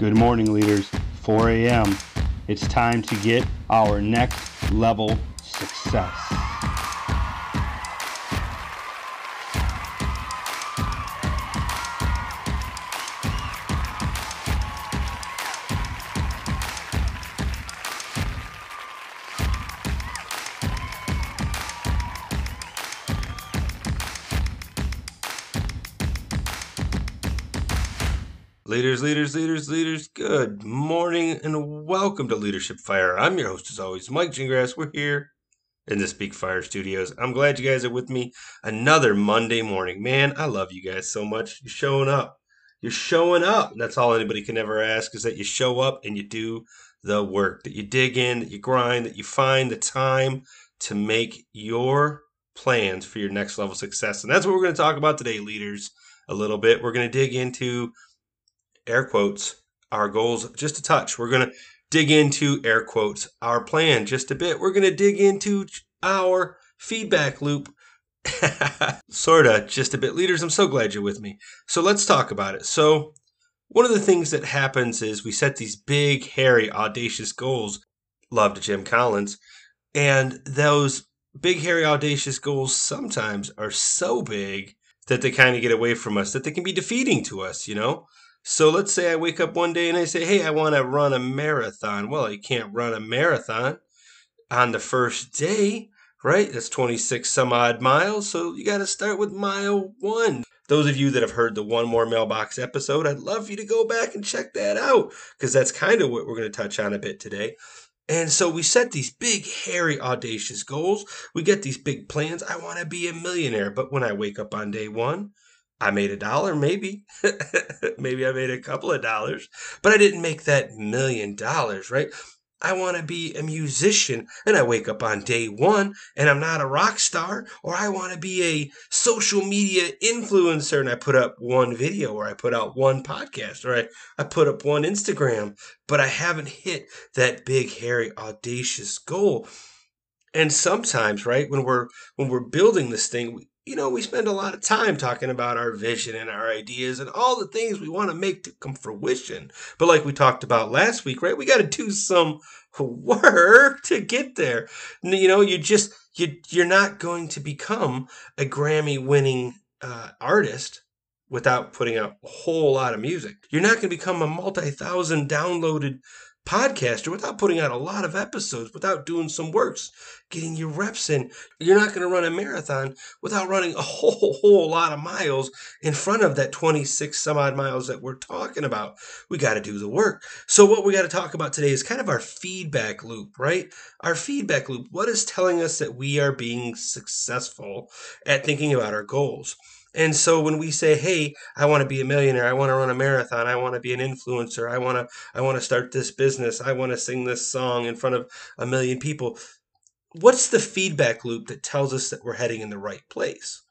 Good morning, leaders. 4 a.m. It's time to get our next level success. Leaders, leaders, leaders, leaders, good morning and welcome to Leadership Fire. I'm your host, as always, Mike Gingrass. We're here in the Speak Fire studios. I'm glad you guys are with me another Monday morning. Man, I love you guys so much. You're showing up. You're showing up. That's all anybody can ever ask is that you show up and you do the work, that you dig in, that you grind, that you find the time to make your plans for your next level success. And that's what we're going to talk about today, leaders, a little bit. We're going to dig into air quotes, our goals just a touch. We're going to dig into air quotes, our plan just a bit. We're going to dig into our feedback loop. sort of just a bit. Leaders, I'm so glad you're with me. So let's talk about it. So, one of the things that happens is we set these big, hairy, audacious goals. Loved Jim Collins. And those big, hairy, audacious goals sometimes are so big that they kind of get away from us, that they can be defeating to us, you know? So let's say I wake up one day and I say, hey, I want to run a marathon. Well, you can't run a marathon on the first day, right? That's 26 some odd miles. So you got to start with mile one. Those of you that have heard the One More Mailbox episode, I'd love you to go back and check that out because that's kind of what we're going to touch on a bit today. And so we set these big, hairy, audacious goals. We get these big plans. I want to be a millionaire. But when I wake up on day one, I made a dollar, maybe. maybe I made a couple of dollars, but I didn't make that million dollars, right? I want to be a musician and I wake up on day one and I'm not a rock star, or I want to be a social media influencer and I put up one video or I put out one podcast or I, I put up one Instagram, but I haven't hit that big, hairy, audacious goal. And sometimes, right, when we're when we're building this thing, you know, we spend a lot of time talking about our vision and our ideas and all the things we want to make to come fruition. But like we talked about last week, right? We got to do some work to get there. You know, you just you you're not going to become a Grammy winning uh, artist without putting out a whole lot of music. You're not going to become a multi-thousand downloaded podcaster without putting out a lot of episodes, without doing some works, getting your reps in. You're not going to run a marathon without running a whole, whole lot of miles in front of that 26 some odd miles that we're talking about. We got to do the work. So, what we got to talk about today is kind of our feedback loop, right? Our feedback loop. What is telling us that we are being successful at thinking about our goals? And so when we say, "Hey, I want to be a millionaire. I want to run a marathon. I want to be an influencer. I want to I want to start this business. I want to sing this song in front of a million people." What's the feedback loop that tells us that we're heading in the right place?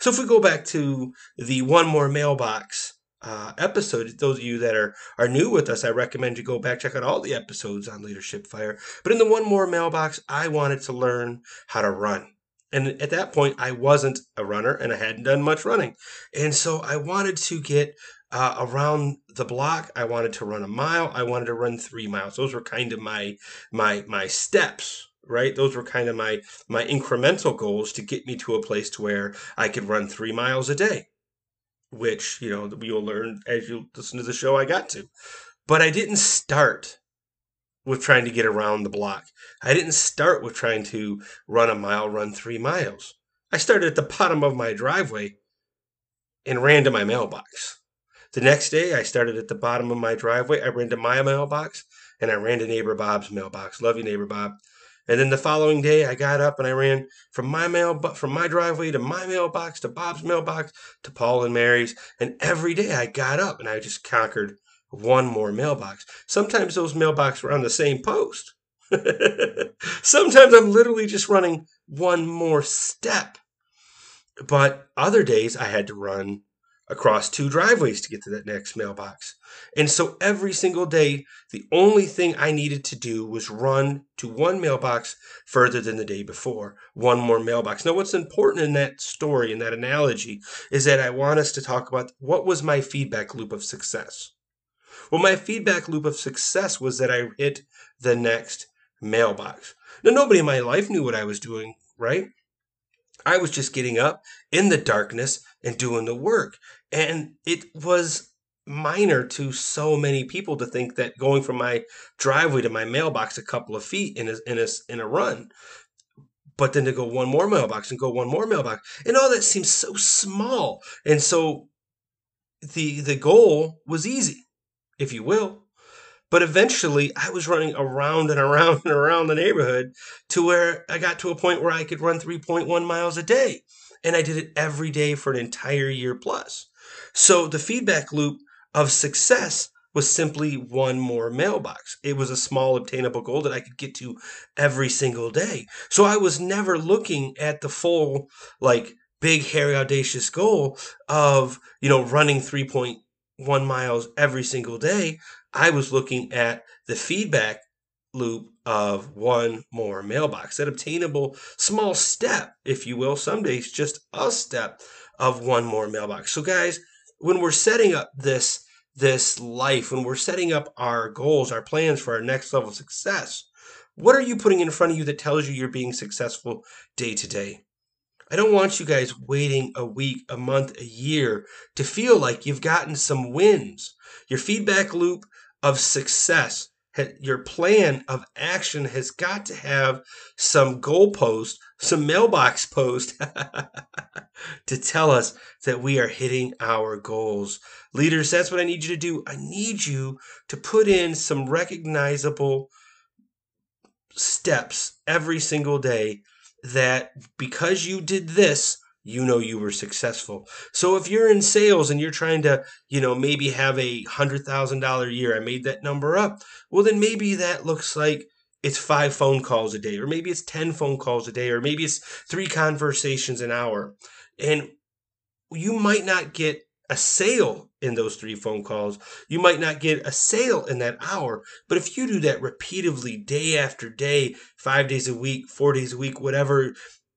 So if we go back to the one more mailbox uh, episode, those of you that are are new with us, I recommend you go back check out all the episodes on Leadership Fire. But in the one more mailbox, I wanted to learn how to run. And at that point, I wasn't a runner and I hadn't done much running. And so I wanted to get uh, around the block. I wanted to run a mile. I wanted to run three miles. Those were kind of my my my steps, right? Those were kind of my my incremental goals to get me to a place to where I could run three miles a day, which you know you'll learn as you listen to the show. I got to, but I didn't start with trying to get around the block. I didn't start with trying to run a mile, run three miles. I started at the bottom of my driveway and ran to my mailbox. The next day, I started at the bottom of my driveway. I ran to my mailbox and I ran to neighbor Bob's mailbox. Love you, neighbor Bob. And then the following day, I got up and I ran from my mail from my driveway to my mailbox to Bob's mailbox to Paul and Mary's. And every day, I got up and I just conquered one more mailbox. Sometimes those mailboxes were on the same post. Sometimes I'm literally just running one more step. But other days I had to run across two driveways to get to that next mailbox. And so every single day, the only thing I needed to do was run to one mailbox further than the day before. One more mailbox. Now, what's important in that story, in that analogy, is that I want us to talk about what was my feedback loop of success. Well, my feedback loop of success was that I hit the next mailbox. Now, nobody in my life knew what I was doing, right? I was just getting up in the darkness and doing the work. And it was minor to so many people to think that going from my driveway to my mailbox a couple of feet in a, in a, in a run but then to go one more mailbox and go one more mailbox and all that seems so small and so the the goal was easy if you will but eventually i was running around and around and around the neighborhood to where i got to a point where i could run 3.1 miles a day and i did it every day for an entire year plus so the feedback loop of success was simply one more mailbox. It was a small obtainable goal that I could get to every single day. So I was never looking at the full, like, big, hairy, audacious goal of, you know, running 3.1 miles every single day. I was looking at the feedback loop of one more mailbox, that obtainable small step, if you will. Some days just a step of one more mailbox. So, guys, when we're setting up this this life, when we're setting up our goals, our plans for our next level of success, what are you putting in front of you that tells you you're being successful day to day? I don't want you guys waiting a week, a month, a year to feel like you've gotten some wins. Your feedback loop of success, your plan of action has got to have some goalpost some mailbox post to tell us that we are hitting our goals. Leaders, that's what I need you to do. I need you to put in some recognizable steps every single day that because you did this, you know you were successful. So if you're in sales and you're trying to, you know, maybe have a hundred thousand dollar year, I made that number up. Well, then maybe that looks like it's five phone calls a day, or maybe it's 10 phone calls a day, or maybe it's three conversations an hour. And you might not get a sale in those three phone calls. You might not get a sale in that hour. But if you do that repeatedly, day after day, five days a week, four days a week, whatever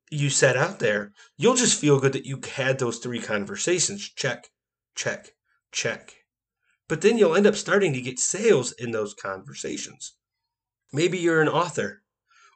you set out there, you'll just feel good that you had those three conversations. Check, check, check. But then you'll end up starting to get sales in those conversations. Maybe you're an author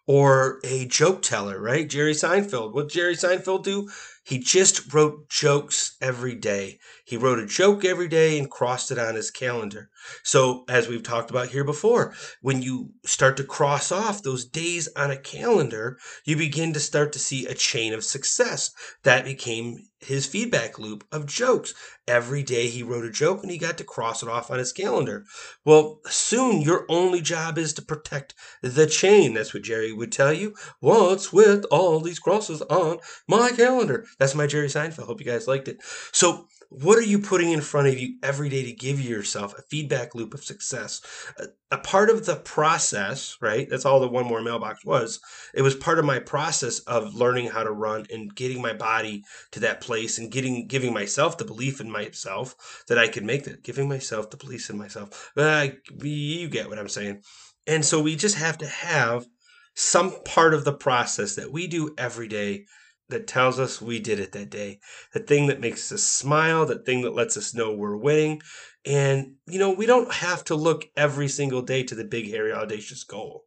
or a joke teller, right? Jerry Seinfeld. What Jerry Seinfeld do? He just wrote jokes every day. He wrote a joke every day and crossed it on his calendar. So, as we've talked about here before, when you start to cross off those days on a calendar, you begin to start to see a chain of success. That became his feedback loop of jokes. Every day he wrote a joke and he got to cross it off on his calendar. Well, soon your only job is to protect the chain. That's what Jerry would tell you. What's with all these crosses on my calendar? That's my Jerry Seinfeld. Hope you guys liked it. So, what are you putting in front of you every day to give yourself a feedback loop of success? A, a, part of the process, right? That's all the one more mailbox was. It was part of my process of learning how to run and getting my body to that place and getting giving myself the belief in myself that I could make that. Giving myself the belief in myself. Uh, you get what I'm saying. And so we just have to have some part of the process that we do every day that tells us we did it that day, the thing that makes us smile, the thing that lets us know we're winning. And, you know, we don't have to look every single day to the big, hairy, audacious goal.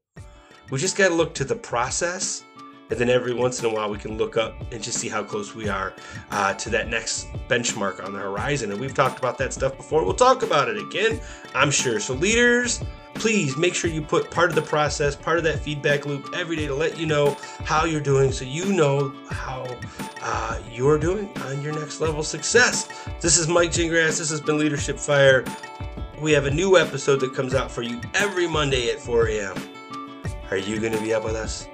We just got to look to the process. And then every once in a while, we can look up and just see how close we are uh, to that next benchmark on the horizon. And we've talked about that stuff before. We'll talk about it again, I'm sure. So, leaders, please make sure you put part of the process, part of that feedback loop every day to let you know how you're doing so you know how uh, you're doing on your next level success. This is Mike Gingrass. This has been Leadership Fire. We have a new episode that comes out for you every Monday at 4 a.m. Are you going to be up with us?